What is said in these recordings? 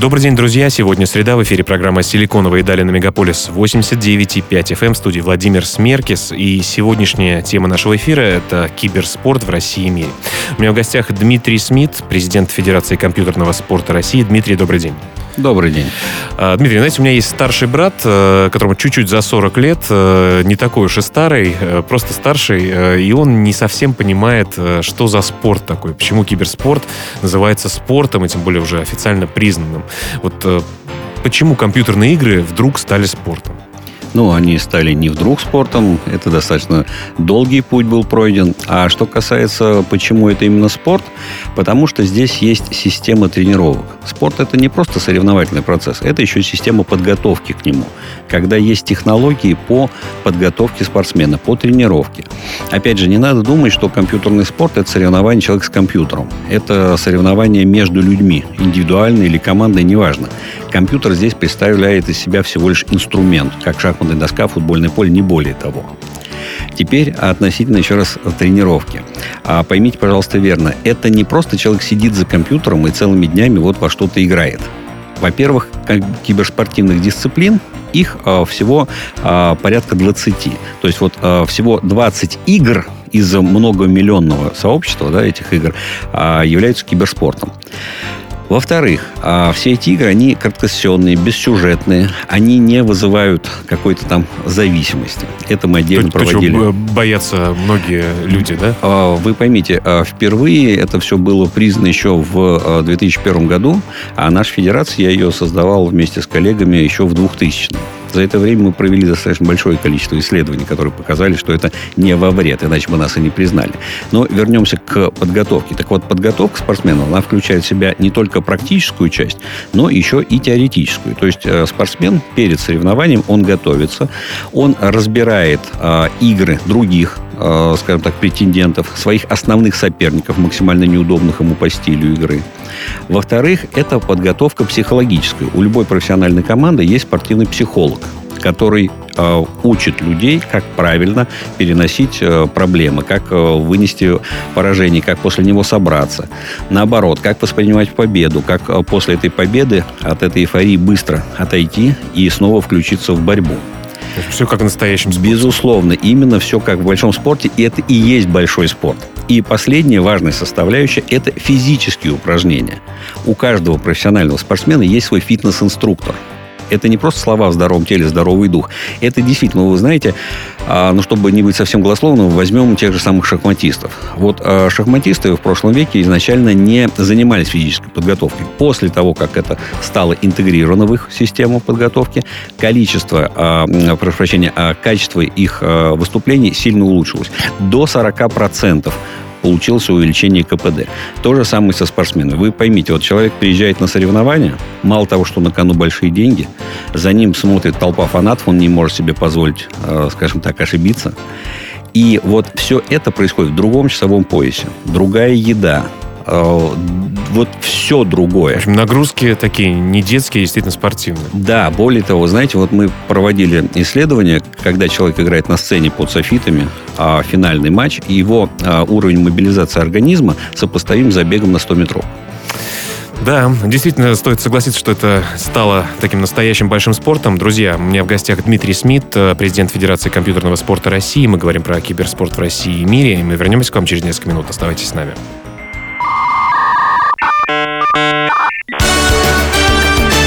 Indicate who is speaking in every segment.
Speaker 1: Добрый день, друзья. Сегодня среда. В эфире программа «Силиконовые дали» на Мегаполис 89,5 FM в студии Владимир Смеркис. И сегодняшняя тема нашего эфира — это киберспорт в России и мире. У меня в гостях Дмитрий Смит, президент Федерации компьютерного спорта России. Дмитрий, добрый день.
Speaker 2: Добрый день.
Speaker 1: А, Дмитрий, знаете, у меня есть старший брат, э, которому чуть-чуть за 40 лет, э, не такой уж и старый, э, просто старший, и он не совсем понимает, что за спорт такой, почему киберспорт называется спортом, и тем более уже официально признанным. Вот почему компьютерные игры вдруг стали спортом?
Speaker 2: Ну, они стали не вдруг спортом, это достаточно долгий путь был пройден. А что касается, почему это именно спорт, потому что здесь есть система тренировок. Спорт это не просто соревновательный процесс, это еще система подготовки к нему, когда есть технологии по подготовке спортсмена, по тренировке. Опять же, не надо думать, что компьютерный спорт это соревнование человека с компьютером. Это соревнование между людьми, индивидуально или командой, неважно. Компьютер здесь представляет из себя всего лишь инструмент, как шахматная доска, футбольное поле, не более того. Теперь относительно еще раз тренировки. А поймите, пожалуйста, верно, это не просто человек сидит за компьютером и целыми днями вот во что-то играет. Во-первых, киберспортивных дисциплин их а, всего а, порядка 20. То есть вот а, всего 20 игр из многомиллионного сообщества да, этих игр а, являются киберспортом. Во-вторых, а, все эти игры, они краткосессионные, бессюжетные, они не вызывают какой-то там зависимости. Это мы отдельно то, проводили. То,
Speaker 1: боятся многие люди, да?
Speaker 2: А, вы поймите, а, впервые это все было признано еще в 2001 году, а наша федерация, я ее создавал вместе с коллегами еще в 2000 -м. За это время мы провели достаточно большое количество исследований, которые показали, что это не во вред, иначе бы нас и не признали. Но вернемся к подготовке. Так вот, подготовка спортсмена, она включает в себя не только практическую часть, но еще и теоретическую. То есть э, спортсмен перед соревнованием, он готовится, он разбирает э, игры других Э, скажем так, претендентов, своих основных соперников, максимально неудобных ему по стилю игры. Во-вторых, это подготовка психологическая. У любой профессиональной команды есть спортивный психолог, который э, учит людей, как правильно переносить э, проблемы, как э, вынести поражение, как после него собраться. Наоборот, как воспринимать победу, как э, после этой победы от этой эйфории быстро отойти и снова включиться в борьбу.
Speaker 1: Все как в настоящем
Speaker 2: спорте. Безусловно, именно все как в большом спорте, и это и есть большой спорт. И последняя важная составляющая – это физические упражнения. У каждого профессионального спортсмена есть свой фитнес-инструктор – это не просто слова в здоровом теле, здоровый дух. Это действительно, вы знаете, а, ну, чтобы не быть совсем голословным, возьмем тех же самых шахматистов. Вот а, шахматисты в прошлом веке изначально не занимались физической подготовкой. После того, как это стало интегрировано в их систему подготовки, количество, а, прошу прощения, качество их выступлений сильно улучшилось. До 40% получилось увеличение КПД. То же самое со спортсменами. Вы поймите, вот человек приезжает на соревнования, мало того, что на кону большие деньги, за ним смотрит толпа фанатов, он не может себе позволить, э, скажем так, ошибиться. И вот все это происходит в другом часовом поясе. Другая еда, вот все другое. В
Speaker 1: общем, нагрузки такие не детские, а действительно спортивные.
Speaker 2: Да, более того, знаете, вот мы проводили исследование, когда человек играет на сцене под софитами, а финальный матч, и его а, уровень мобилизации организма сопоставим с забегом на 100 метров.
Speaker 1: Да, действительно, стоит согласиться, что это стало таким настоящим большим спортом. Друзья, у меня в гостях Дмитрий Смит, э, президент Федерации компьютерного спорта России. Мы говорим про киберспорт в России и мире. И мы вернемся к вам через несколько минут. Оставайтесь с нами.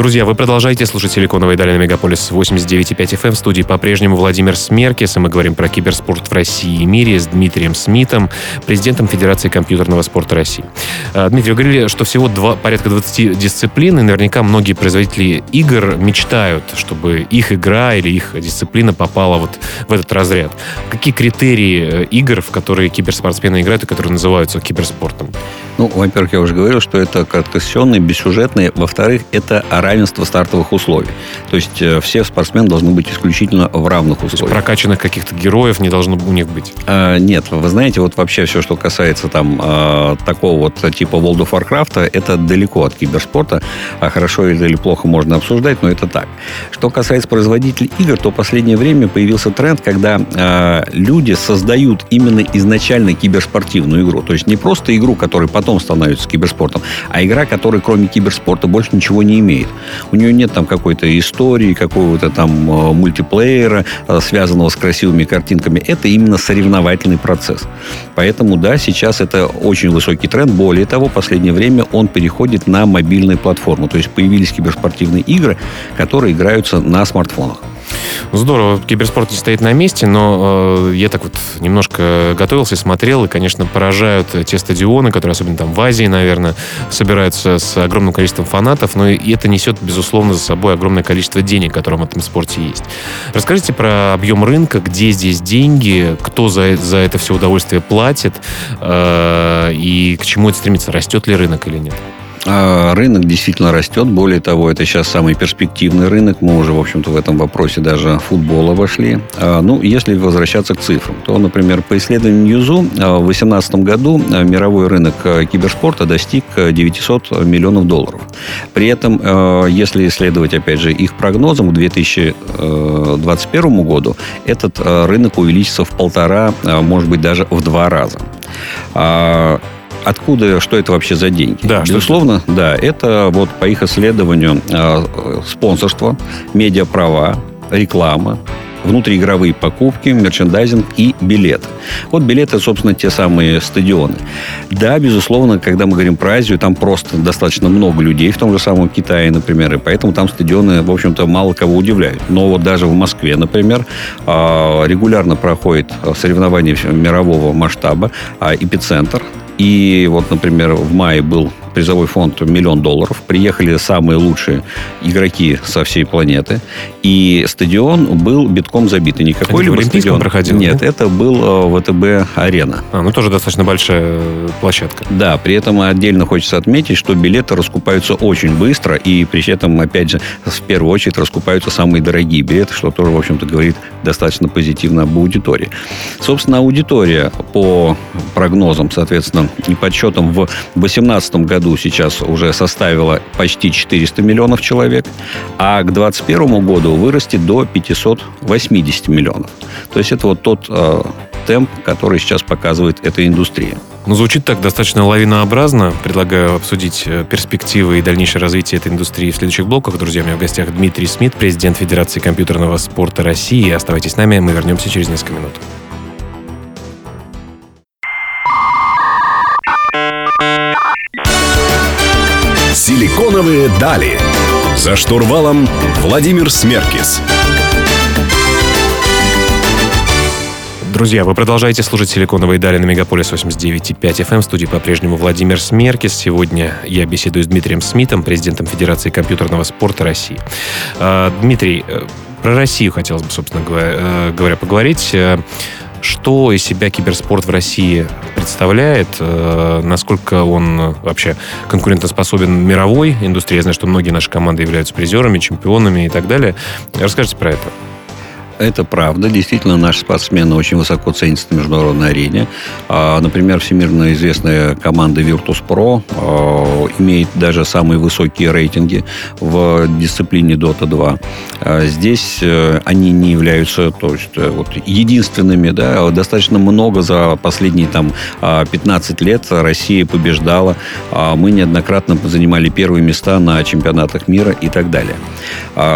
Speaker 1: Друзья, вы продолжаете слушать «Силиконовые дали» на Мегаполис 89.5 FM. Эм. В студии по-прежнему Владимир Смеркис, и мы говорим про киберспорт в России и мире с Дмитрием Смитом, президентом Федерации компьютерного спорта России. А, Дмитрий, вы говорили, что всего два, порядка 20 дисциплин, и наверняка многие производители игр мечтают, чтобы их игра или их дисциплина попала вот в этот разряд. Какие критерии э, игр, в которые киберспортсмены играют и которые называются киберспортом?
Speaker 2: Ну, во-первых, я уже говорил, что это краткосессионные, бессюжетные. Во-вторых, это равенство стартовых условий. То есть э, все спортсмены должны быть исключительно в равных условиях.
Speaker 1: прокачанных каких-то героев не должно у них быть?
Speaker 2: А, нет, вы знаете, вот вообще все, что касается там а, такого вот типа World of Warcraft, это далеко от киберспорта. А хорошо или плохо можно обсуждать, но это так. Что касается производителей игр, то в последнее время появился тренд, когда а, люди создают именно изначально киберспортивную игру. То есть не просто игру, которая потом становится киберспортом, а игра, которая кроме киберспорта больше ничего не имеет. У нее нет там какой-то истории, какого-то там э, мультиплеера, э, связанного с красивыми картинками. Это именно соревновательный процесс. Поэтому, да, сейчас это очень высокий тренд. Более того, в последнее время он переходит на мобильные платформы. То есть появились киберспортивные игры, которые играются на смартфонах.
Speaker 1: Здорово, киберспорт не стоит на месте, но э, я так вот немножко готовился, смотрел, и, конечно, поражают те стадионы, которые, особенно там в Азии, наверное, собираются с огромным количеством фанатов, но и это несет, безусловно, за собой огромное количество денег, которые в этом спорте есть. Расскажите про объем рынка, где здесь деньги, кто за, за это все удовольствие платит, э, и к чему это стремится, растет ли рынок или нет?
Speaker 2: А, рынок действительно растет. Более того, это сейчас самый перспективный рынок. Мы уже, в общем-то, в этом вопросе даже футбола вошли. А, ну, если возвращаться к цифрам, то, например, по исследованию Ньюзу а, в 2018 году мировой рынок киберспорта достиг 900 миллионов долларов. При этом, если исследовать, опять же, их прогнозам к 2021 году, этот рынок увеличится в полтора, может быть, даже в два раза откуда, что это вообще за деньги?
Speaker 1: Да,
Speaker 2: Безусловно, да, это вот по их исследованию э, спонсорство, медиаправа, реклама, внутриигровые покупки, мерчендайзинг и билеты. Вот билеты, собственно, те самые стадионы. Да, безусловно, когда мы говорим про Азию, там просто достаточно много людей, в том же самом Китае, например, и поэтому там стадионы, в общем-то, мало кого удивляют. Но вот даже в Москве, например, а, регулярно проходит соревнование мирового масштаба, а, эпицентр, и вот, например, в мае был призовой фонд миллион долларов. Приехали самые лучшие игроки со всей планеты. И стадион был битком забит. И не какой-либо стадион.
Speaker 1: проходил?
Speaker 2: Нет, да? это был э, ВТБ-арена.
Speaker 1: А, ну тоже достаточно большая э, площадка.
Speaker 2: Да, при этом отдельно хочется отметить, что билеты раскупаются очень быстро. И при этом, опять же, в первую очередь раскупаются самые дорогие билеты, что тоже, в общем-то, говорит достаточно позитивно об аудитории. Собственно, аудитория по прогнозам, соответственно, подсчетам в 2018 году году сейчас уже составила почти 400 миллионов человек, а к 2021 году вырастет до 580 миллионов. То есть это вот тот э, темп, который сейчас показывает эта индустрия.
Speaker 1: Ну, звучит так достаточно лавинообразно. Предлагаю обсудить э, перспективы и дальнейшее развитие этой индустрии в следующих блоках. Друзья, у меня в гостях Дмитрий Смит, президент Федерации компьютерного спорта России. Оставайтесь с нами, мы вернемся через несколько минут.
Speaker 3: Силиконовые дали. За штурвалом Владимир Смеркис.
Speaker 1: Друзья, вы продолжаете слушать «Силиконовые дали» на Мегаполис 89.5 FM. В студии по-прежнему Владимир Смеркис. Сегодня я беседую с Дмитрием Смитом, президентом Федерации компьютерного спорта России. А, Дмитрий, э, про Россию хотелось бы, собственно э, говоря, поговорить. Э, что из себя киберспорт в России представляет, э, насколько он вообще конкурентоспособен мировой индустрии. Я знаю, что многие наши команды являются призерами, чемпионами и так далее. Расскажите про это.
Speaker 2: Это правда. Действительно, наши спортсмены очень высоко ценятся на международной арене. А, например, всемирно известная команда Virtus.pro а, имеет даже самые высокие рейтинги в дисциплине Dota 2. А, здесь э, они не являются то есть, э, вот, единственными. Да, достаточно много за последние там, 15 лет Россия побеждала. Мы неоднократно занимали первые места на чемпионатах мира и так далее.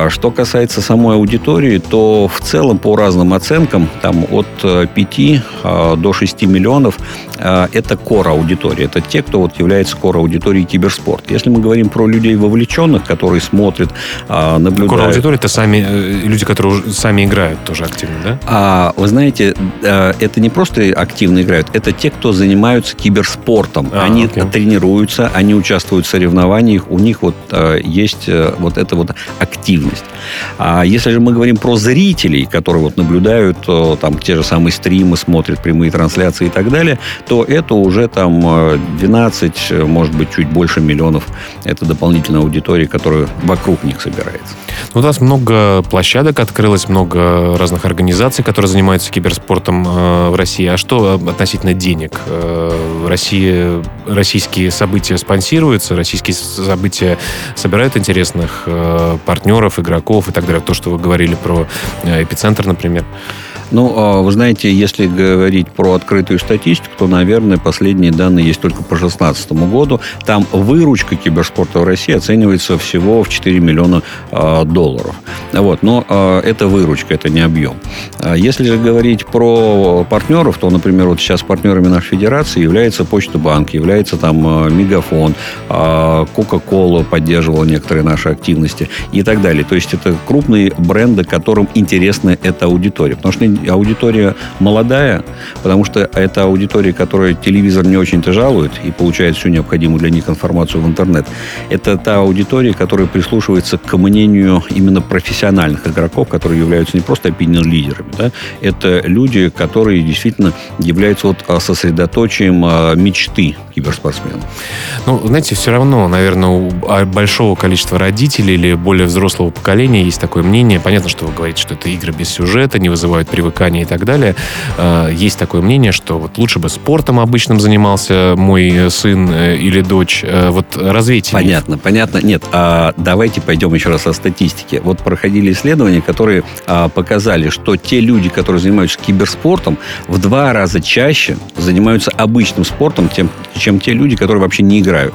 Speaker 2: Что касается самой аудитории, то в целом целом, по разным оценкам, там от 5 э, э, до 6 миллионов э, это кор аудитория. Это те, кто вот является кор аудиторией киберспорт. Если мы говорим про людей вовлеченных, которые смотрят, наблюдают...
Speaker 1: Кор аудитория это сами люди, которые сами играют тоже активно, да?
Speaker 2: А, вы знаете, это не просто активно играют, это те, кто занимаются киберспортом. А, они окей. тренируются, они участвуют в соревнованиях, у них вот есть вот эта вот активность. А если же мы говорим про зрителей, которые вот наблюдают э, там те же самые стримы, смотрят прямые трансляции и так далее, то это уже там 12, э, может быть, чуть больше миллионов. Это дополнительная аудитория, которая вокруг них собирается.
Speaker 1: Ну, у нас много площадок открылось, много разных организаций, которые занимаются киберспортом э, в России. А что относительно денег? Э, в России российские события спонсируются, российские события собирают интересных э, партнеров, игроков и так далее. То, что вы говорили про э, эпицентр, например.
Speaker 2: Ну, а, вы знаете, если говорить про открытую статистику, то, наверное, последние данные есть только по 2016 году. Там выручка киберспорта в России оценивается всего в 4 миллиона э, долларов. Вот, но э, это выручка, это не объем. Если же говорить про партнеров, то, например, вот сейчас партнерами нашей федерации является Почта Банк, является там Мегафон, Кока-Кола поддерживала некоторые наши активности и так далее. То есть это крупные бренды, которым интересна эта аудитория. Потому что аудитория молодая, потому что это аудитория, которая телевизор не очень-то жалует и получает всю необходимую для них информацию в интернет. Это та аудитория, которая прислушивается к мнению именно профессиональных игроков, которые являются не просто опинион-лидерами. Да? Это люди, которые действительно являются вот а, сосредоточием а, мечты киберспортсмена.
Speaker 1: Ну, знаете, все равно, наверное, у большого количества родителей или более взрослого поколения есть такое мнение. Понятно, что вы говорите, что это игры без сюжета, не вызывают привыкания и так далее. А, есть такое мнение, что вот лучше бы спортом обычным занимался мой сын э, или дочь. Э, вот развейте.
Speaker 2: Понятно, понятно. Нет, а давайте пойдем еще раз о статистике. Вот проходили исследования, которые а, показали, что те люди, которые занимаются киберспортом, в два раза чаще занимаются обычным спортом, тем, чем те люди, которые вообще не играют.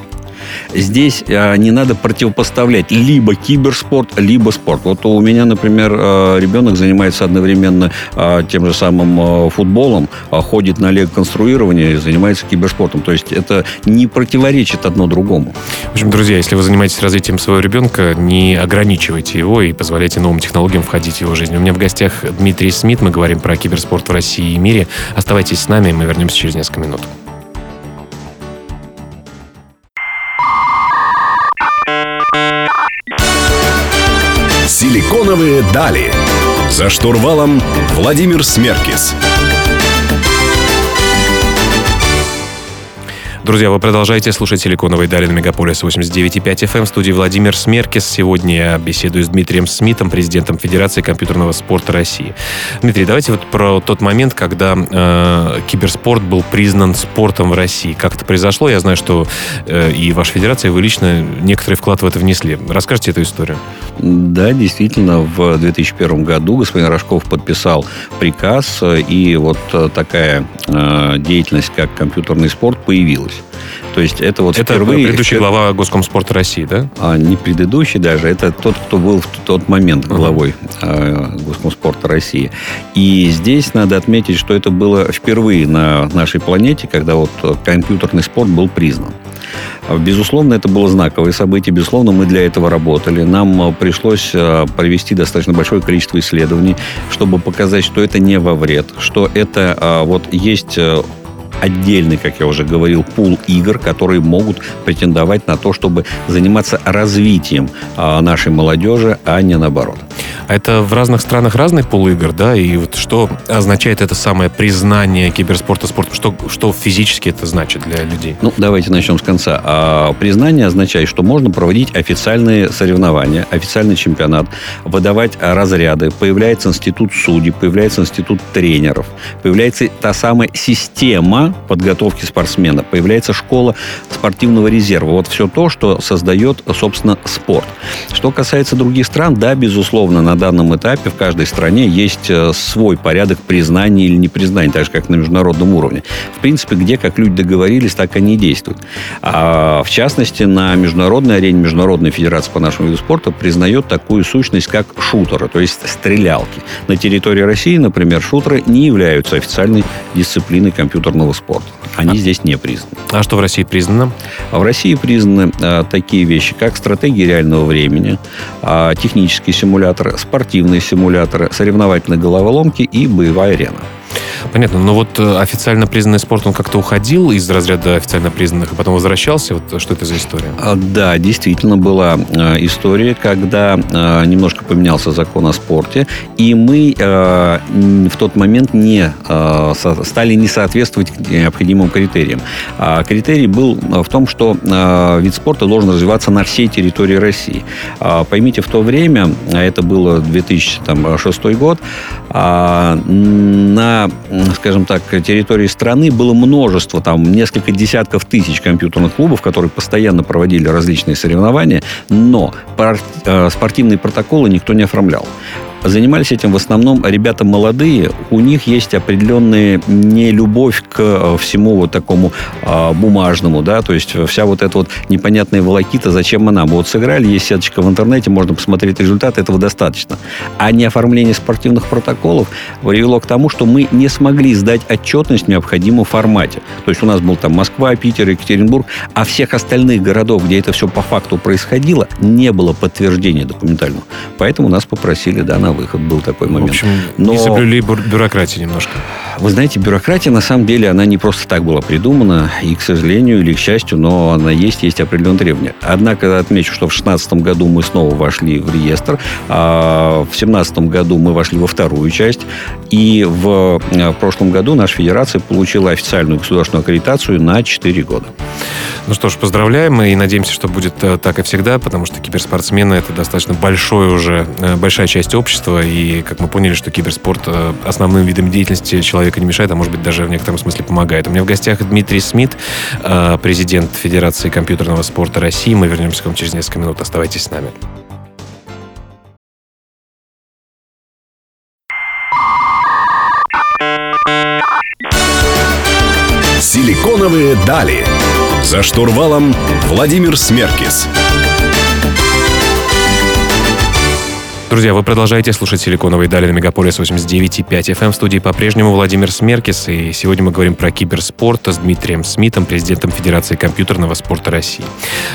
Speaker 2: Здесь а, не надо противопоставлять либо киберспорт, либо спорт. Вот у меня, например, а, ребенок занимается одновременно а, тем же самым футболом, ходит на лего-конструирование и занимается киберспортом. То есть это не противоречит одно другому.
Speaker 1: В общем, друзья, если вы занимаетесь развитием своего ребенка, не ограничивайте его и позволяйте новым технологиям входить в его жизнь. У меня в гостях Дмитрий Смит. Мы говорим про киберспорт в России и мире. Оставайтесь с нами, мы вернемся через несколько минут.
Speaker 3: Силиконовые дали. За штурвалом Владимир Смеркис.
Speaker 1: Друзья, вы продолжаете слушать «Силиконовые дали» на Мегаполис 89.5 FM. В студии Владимир Смеркис. Сегодня я беседую с Дмитрием Смитом, президентом Федерации компьютерного спорта России. Дмитрий, давайте вот про тот момент, когда э, киберспорт был признан спортом в России. Как это произошло? Я знаю, что э, и ваша федерация, и вы лично некоторый вклад в это внесли. Расскажите эту историю.
Speaker 2: Да, действительно, в 2001 году господин Рожков подписал приказ, и вот такая э, деятельность, как компьютерный спорт, появилась. То есть это вот
Speaker 1: это
Speaker 2: впервые...
Speaker 1: предыдущий глава Госкомспорта России, да?
Speaker 2: А, не предыдущий даже, это тот, кто был в тот момент главой uh-huh. э, Госкомспорта России. И здесь надо отметить, что это было впервые на нашей планете, когда вот компьютерный спорт был признан. Безусловно, это было знаковое событие. Безусловно, мы для этого работали. Нам э, пришлось э, провести достаточно большое количество исследований, чтобы показать, что это не во вред, что это э, вот есть отдельный, как я уже говорил, пул игр, которые могут претендовать на то, чтобы заниматься развитием а, нашей молодежи, а не наоборот.
Speaker 1: А это в разных странах разный пул игр, да? И вот что означает это самое признание киберспорта спортом? Что, что физически это значит для людей?
Speaker 2: Ну, давайте начнем с конца. А, признание означает, что можно проводить официальные соревнования, официальный чемпионат, выдавать разряды, появляется институт судей, появляется институт тренеров, появляется та самая система подготовки спортсмена, появляется школа спортивного резерва. Вот все то, что создает, собственно, спорт. Что касается других стран, да, безусловно, на данном этапе в каждой стране есть э, свой порядок признания или непризнания, так же, как на международном уровне. В принципе, где как люди договорились, так они и действуют. А, в частности, на международной арене Международная федерация по нашему виду спорта признает такую сущность, как шутеры, то есть стрелялки. На территории России, например, шутеры не являются официальной дисциплиной компьютерного спорта. Они а, здесь не признаны.
Speaker 1: А что в России признано?
Speaker 2: А в России признаны а, такие вещи, как стратегии реального времени, а, технические симуляторы, спортивные симуляторы, соревновательные головоломки и боевая арена.
Speaker 1: Понятно, но вот э, официально признанный спорт, он как-то уходил из разряда официально признанных, и потом возвращался. Вот что это за история?
Speaker 2: А, да, действительно была э, история, когда э, немножко поменялся закон о спорте, и мы в тот момент не стали не соответствовать необходимым критериям. А критерий был в том, что вид спорта должен развиваться на всей территории России. А, поймите, в то время, это было 2006 год, на, скажем так, территории страны было множество, там несколько десятков тысяч компьютерных клубов, которые постоянно проводили различные соревнования, но э, спортивные протоколы никто не оформлял. Занимались этим в основном ребята молодые. У них есть определенная нелюбовь к э, всему вот такому э, бумажному, да, то есть вся вот эта вот непонятная волокита, зачем она? Вот сыграли, есть сеточка в интернете, можно посмотреть результат, этого достаточно. А не оформление спортивных протоколов привело к тому, что мы не смогли сдать отчетность в необходимом формате. То есть у нас был там Москва, Питер, Екатеринбург, а всех остальных городов, где это все по факту происходило, не было подтверждения документального. Поэтому нас попросили, да, на на выход был такой момент. В
Speaker 1: общем, Но... не соблюли бюрократии немножко.
Speaker 2: Вы знаете, бюрократия, на самом деле, она не просто так была придумана, и, к сожалению или к счастью, но она есть, есть определенные требования. Однако отмечу, что в 2016 году мы снова вошли в реестр, а в 2017 году мы вошли во вторую часть, и в, в прошлом году наша федерация получила официальную государственную аккредитацию на 4 года.
Speaker 1: Ну что ж, поздравляем и надеемся, что будет э, так и всегда, потому что киберспортсмены это достаточно большой уже, э, большая часть общества, и как мы поняли, что киберспорт э, основным видом деятельности человека не мешает, а может быть даже в некотором смысле помогает. У меня в гостях Дмитрий Смит, президент Федерации компьютерного спорта России. Мы вернемся к вам через несколько минут. Оставайтесь с нами.
Speaker 3: Силиконовые дали. За штурвалом Владимир Смеркис.
Speaker 1: Друзья, вы продолжаете слушать «Силиконовые дали» на Мегаполис 89.5 FM. Эм. В студии по-прежнему Владимир Смеркис. И сегодня мы говорим про киберспорт с Дмитрием Смитом, президентом Федерации компьютерного спорта России.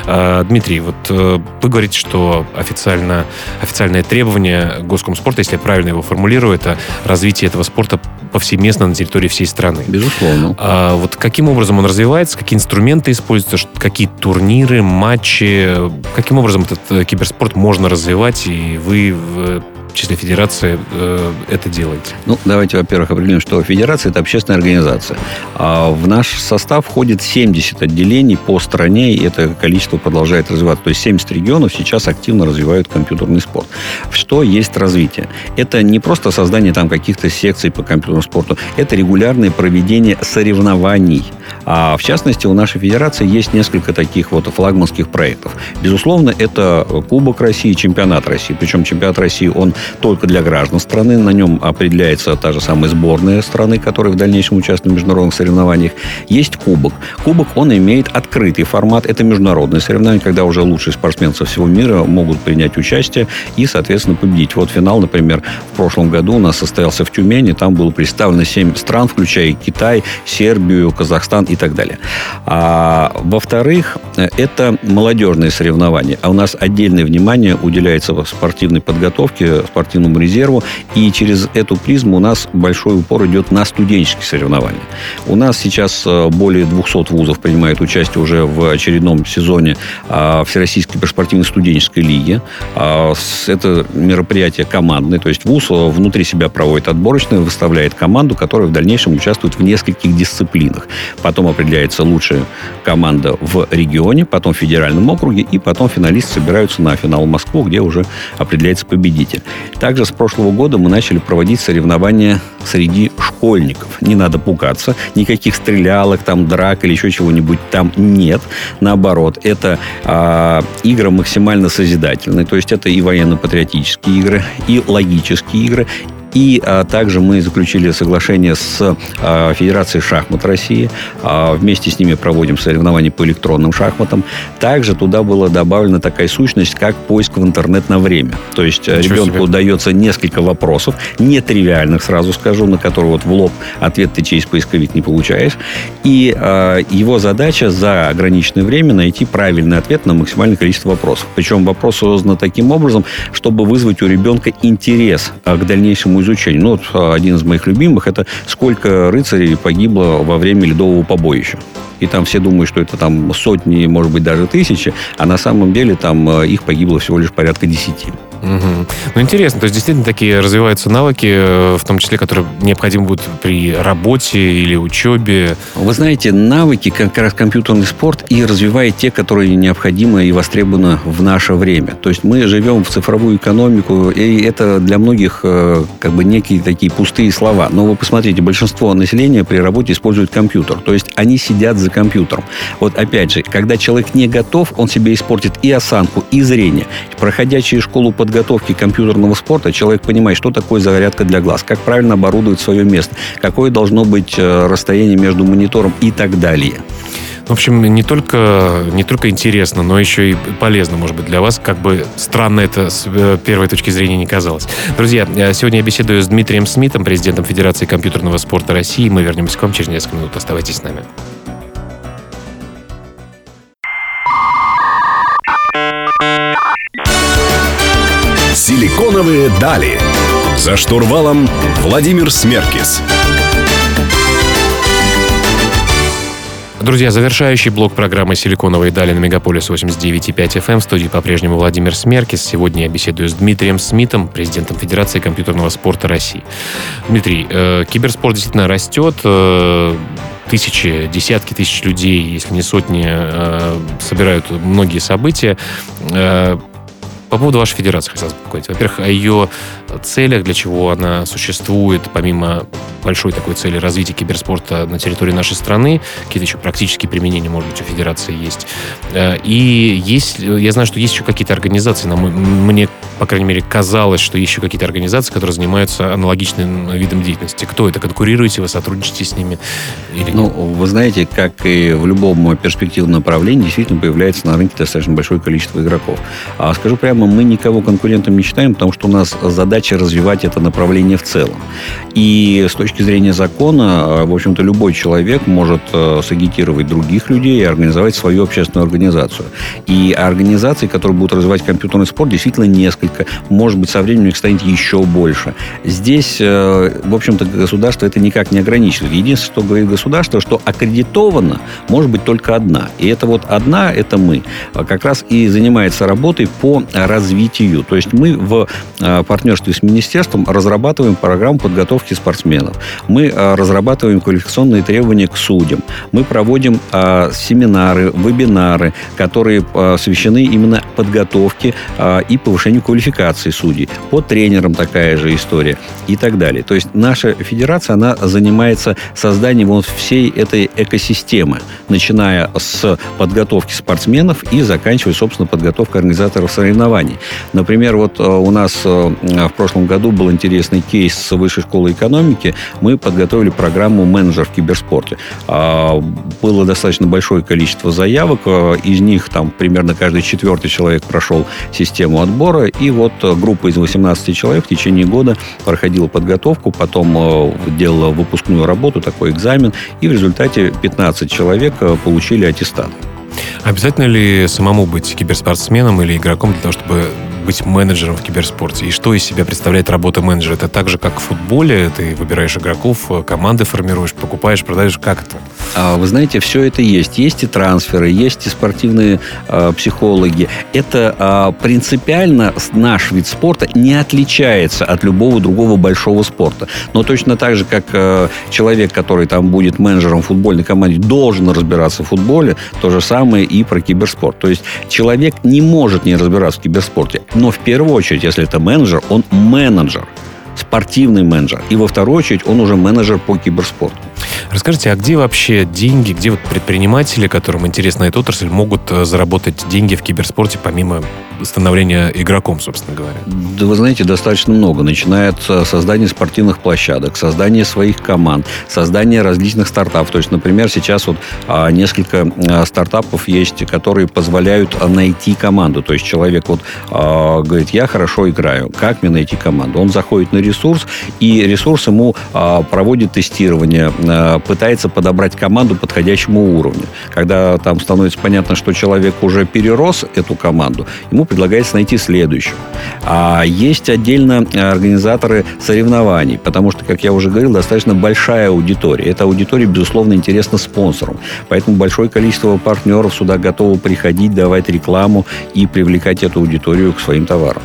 Speaker 1: А, Дмитрий, вот э, вы говорите, что официально, официальное требование Госкомспорта, если я правильно его формулирую, это развитие этого спорта повсеместно на территории всей страны.
Speaker 2: Безусловно.
Speaker 1: А вот каким образом он развивается, какие инструменты используются, какие турниры, матчи, каким образом этот э, киберспорт можно развивать, и вы в числе федерации э, это делаете?
Speaker 2: Ну, давайте, во-первых, определим, что федерация – это общественная организация. А в наш состав входит 70 отделений по стране, и это количество продолжает развиваться. То есть 70 регионов сейчас активно развивают компьютерный спорт. Что есть развитие? Это не просто создание там каких-то секций по компьютерному спорту, это регулярное проведение соревнований. А в частности, у нашей федерации есть несколько таких вот флагманских проектов. Безусловно, это Кубок России, Чемпионат России. Причем чемпионат России, он только для граждан страны. На нем определяется та же самая сборная страны, которая в дальнейшем участвует в международных соревнованиях. Есть кубок. Кубок, он имеет открытый формат. Это международные соревнования, когда уже лучшие спортсмены со всего мира могут принять участие и, соответственно, победить. Вот финал, например, в прошлом году у нас состоялся в Тюмени. Там было представлено 7 стран, включая Китай, Сербию, Казахстан и так далее. А, во-вторых, это молодежные соревнования. А у нас отдельное внимание уделяется спортивной подготовке, спортивному резерву. И через эту призму у нас большой упор идет на студенческие соревнования. У нас сейчас э, более 200 вузов принимают участие уже в очередном сезоне а, Всероссийской спортивной студенческой лиги. А, это мероприятие командное, то есть вуз э, внутри себя проводит отборочное, выставляет команду, которая в дальнейшем участвует в нескольких дисциплинах. Потом определяется лучшая команда в регионе, потом в федеральном округе, и потом финалисты собираются на финал в Москву, где уже определяется победитель. Также с прошлого года мы начали проводить соревнования среди школьников. Не надо пугаться, никаких стрелялок, там драк или еще чего-нибудь там нет. Наоборот, это э, игры максимально созидательные, то есть это и военно-патриотические игры, и логические игры, и а, также мы заключили соглашение с а, Федерацией шахмат России. А, вместе с ними проводим соревнования по электронным шахматам. Также туда была добавлена такая сущность, как поиск в интернет на время. То есть Ничего ребенку себе. дается несколько вопросов, нетривиальных, сразу скажу, на которые вот в лоб ответ ты через поисковик не получаешь. И а, его задача за ограниченное время найти правильный ответ на максимальное количество вопросов. Причем вопрос создан таким образом, чтобы вызвать у ребенка интерес а, к дальнейшему изучению. Ну, вот один из моих любимых – это сколько рыцарей погибло во время ледового побоища и там все думают, что это там сотни, может быть, даже тысячи, а на самом деле там э, их погибло всего лишь порядка десяти.
Speaker 1: Угу. Ну, интересно, то есть действительно такие развиваются навыки, э, в том числе, которые необходимы будут при работе или учебе.
Speaker 2: Вы знаете, навыки как раз компьютерный спорт и развивает те, которые необходимы и востребованы в наше время. То есть мы живем в цифровую экономику, и это для многих э, как бы некие такие пустые слова. Но вы посмотрите, большинство населения при работе использует компьютер. То есть они сидят за компьютером. Вот опять же, когда человек не готов, он себе испортит и осанку, и зрение. Проходя через школу под подготовки компьютерного спорта человек понимает, что такое зарядка для глаз, как правильно оборудовать свое место, какое должно быть э, расстояние между монитором и так далее.
Speaker 1: В общем, не только, не только интересно, но еще и полезно, может быть, для вас. Как бы странно это с э, первой точки зрения не казалось. Друзья, э, сегодня я беседую с Дмитрием Смитом, президентом Федерации компьютерного спорта России. Мы вернемся к вам через несколько минут. Оставайтесь с нами.
Speaker 3: Силиконовые дали. За штурвалом Владимир Смеркис.
Speaker 1: Друзья, завершающий блок программы «Силиконовые дали» на Мегаполис 89.5 FM. В студии по-прежнему Владимир Смеркис. Сегодня я беседую с Дмитрием Смитом, президентом Федерации компьютерного спорта России. Дмитрий, э, киберспорт действительно растет. Э, тысячи, десятки тысяч людей, если не сотни, э, собирают многие события. Э, по поводу вашей федерации хотелось бы поговорить. Во-первых, о ее целях, для чего она существует, помимо большой такой цели развития киберспорта на территории нашей страны, какие-то еще практические применения, может быть, у федерации есть. Э, и есть, я знаю, что есть еще какие-то организации, мне, по крайней мере, казалось, что есть еще какие-то организации, которые занимаются аналогичным видом деятельности. Кто это? Конкурируете вы, сотрудничаете с ними?
Speaker 2: Или ну, вы знаете, как и в любом перспективном направлении, действительно появляется на рынке достаточно большое количество игроков. А скажу прямо, Поэтому мы никого конкурентом не считаем, потому что у нас задача развивать это направление в целом. И с точки зрения закона, в общем-то, любой человек может э, сагитировать других людей и организовать свою общественную организацию. И организаций, которые будут развивать компьютерный спорт, действительно несколько. Может быть, со временем их станет еще больше. Здесь, э, в общем-то, государство это никак не ограничивает. Единственное, что говорит государство, что аккредитована может быть только одна. И это вот одна, это мы. Как раз и занимается работой по развитию. То есть мы в э, партнерстве с министерством разрабатываем программу подготовки спортсменов. Мы э, разрабатываем квалификационные требования к судьям. Мы проводим э, семинары, вебинары, которые посвящены именно подготовке и повышению квалификации судей. По тренерам такая же история и так далее. То есть наша федерация, она занимается созданием вот всей этой экосистемы, начиная с подготовки спортсменов и заканчивая, собственно, подготовкой организаторов соревнований образований. Например, вот э, у нас э, в прошлом году был интересный кейс с Высшей школы экономики. Мы подготовили программу «Менеджер в киберспорте». А, было достаточно большое количество заявок. Э, из них там примерно каждый четвертый человек прошел систему отбора. И вот группа из 18 человек в течение года проходила подготовку, потом делала выпускную работу, такой экзамен. И в результате 15 человек получили аттестат.
Speaker 1: Обязательно ли самому быть киберспортсменом или игроком для того, чтобы быть менеджером в киберспорте? И что из себя представляет работа менеджера? Это так же, как в футболе? Ты выбираешь игроков, команды формируешь, покупаешь, продаешь? Как это?
Speaker 2: А, вы знаете, все это есть. Есть и трансферы, есть и спортивные э, психологи. Это э, принципиально наш вид спорта не отличается от любого другого большого спорта. Но точно так же, как э, человек, который там будет менеджером футбольной команды, должен разбираться в футболе, то же самое и про киберспорт. То есть человек не может не разбираться в киберспорте. Но в первую очередь, если это менеджер, он менеджер спортивный менеджер. И во вторую очередь он уже менеджер по киберспорту.
Speaker 1: Расскажите, а где вообще деньги, где вот предприниматели, которым интересна эта отрасль, могут э, заработать деньги в киберспорте помимо становления игроком, собственно говоря?
Speaker 2: Да вы знаете, достаточно много. Начиная от э, создания спортивных площадок, создания своих команд, создания различных стартапов. То есть, например, сейчас вот а, несколько а, стартапов есть, которые позволяют а, найти команду. То есть человек вот говорит, я хорошо играю, как мне найти команду? Он заходит на ресурс, и ресурс ему проводит тестирование, пытается подобрать команду подходящему уровню. Когда там становится понятно, что человек уже перерос эту команду, ему предлагается найти следующую. А есть отдельно организаторы соревнований, потому что, как я уже говорил, достаточно большая аудитория. Эта аудитория, безусловно, интересна спонсорам. Поэтому большое количество партнеров сюда готовы приходить, давать рекламу и привлекать эту аудиторию к своим товарам.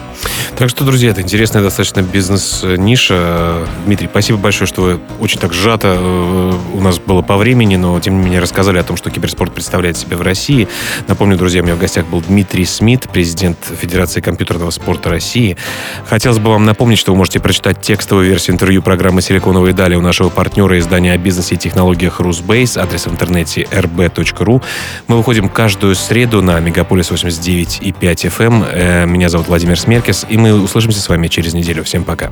Speaker 1: Так что, друзья, это интересная достаточно бизнес-ниша. Дмитрий, спасибо большое, что вы очень так сжато э, у нас было по времени, но тем не менее рассказали о том, что киберспорт представляет себя в России. Напомню, друзья, у меня в гостях был Дмитрий Смит, президент Федерации компьютерного спорта России. Хотелось бы вам напомнить, что вы можете прочитать текстовую версию интервью программы «Силиконовые дали» у нашего партнера издания о бизнесе и технологиях «Русбейс», адрес в интернете rb.ru. Мы выходим каждую среду на Мегаполис 89 и 5 FM. Эм. Э, меня зовут Владимир Смеркис, и мы услышимся с вами через неделю. Всем пока.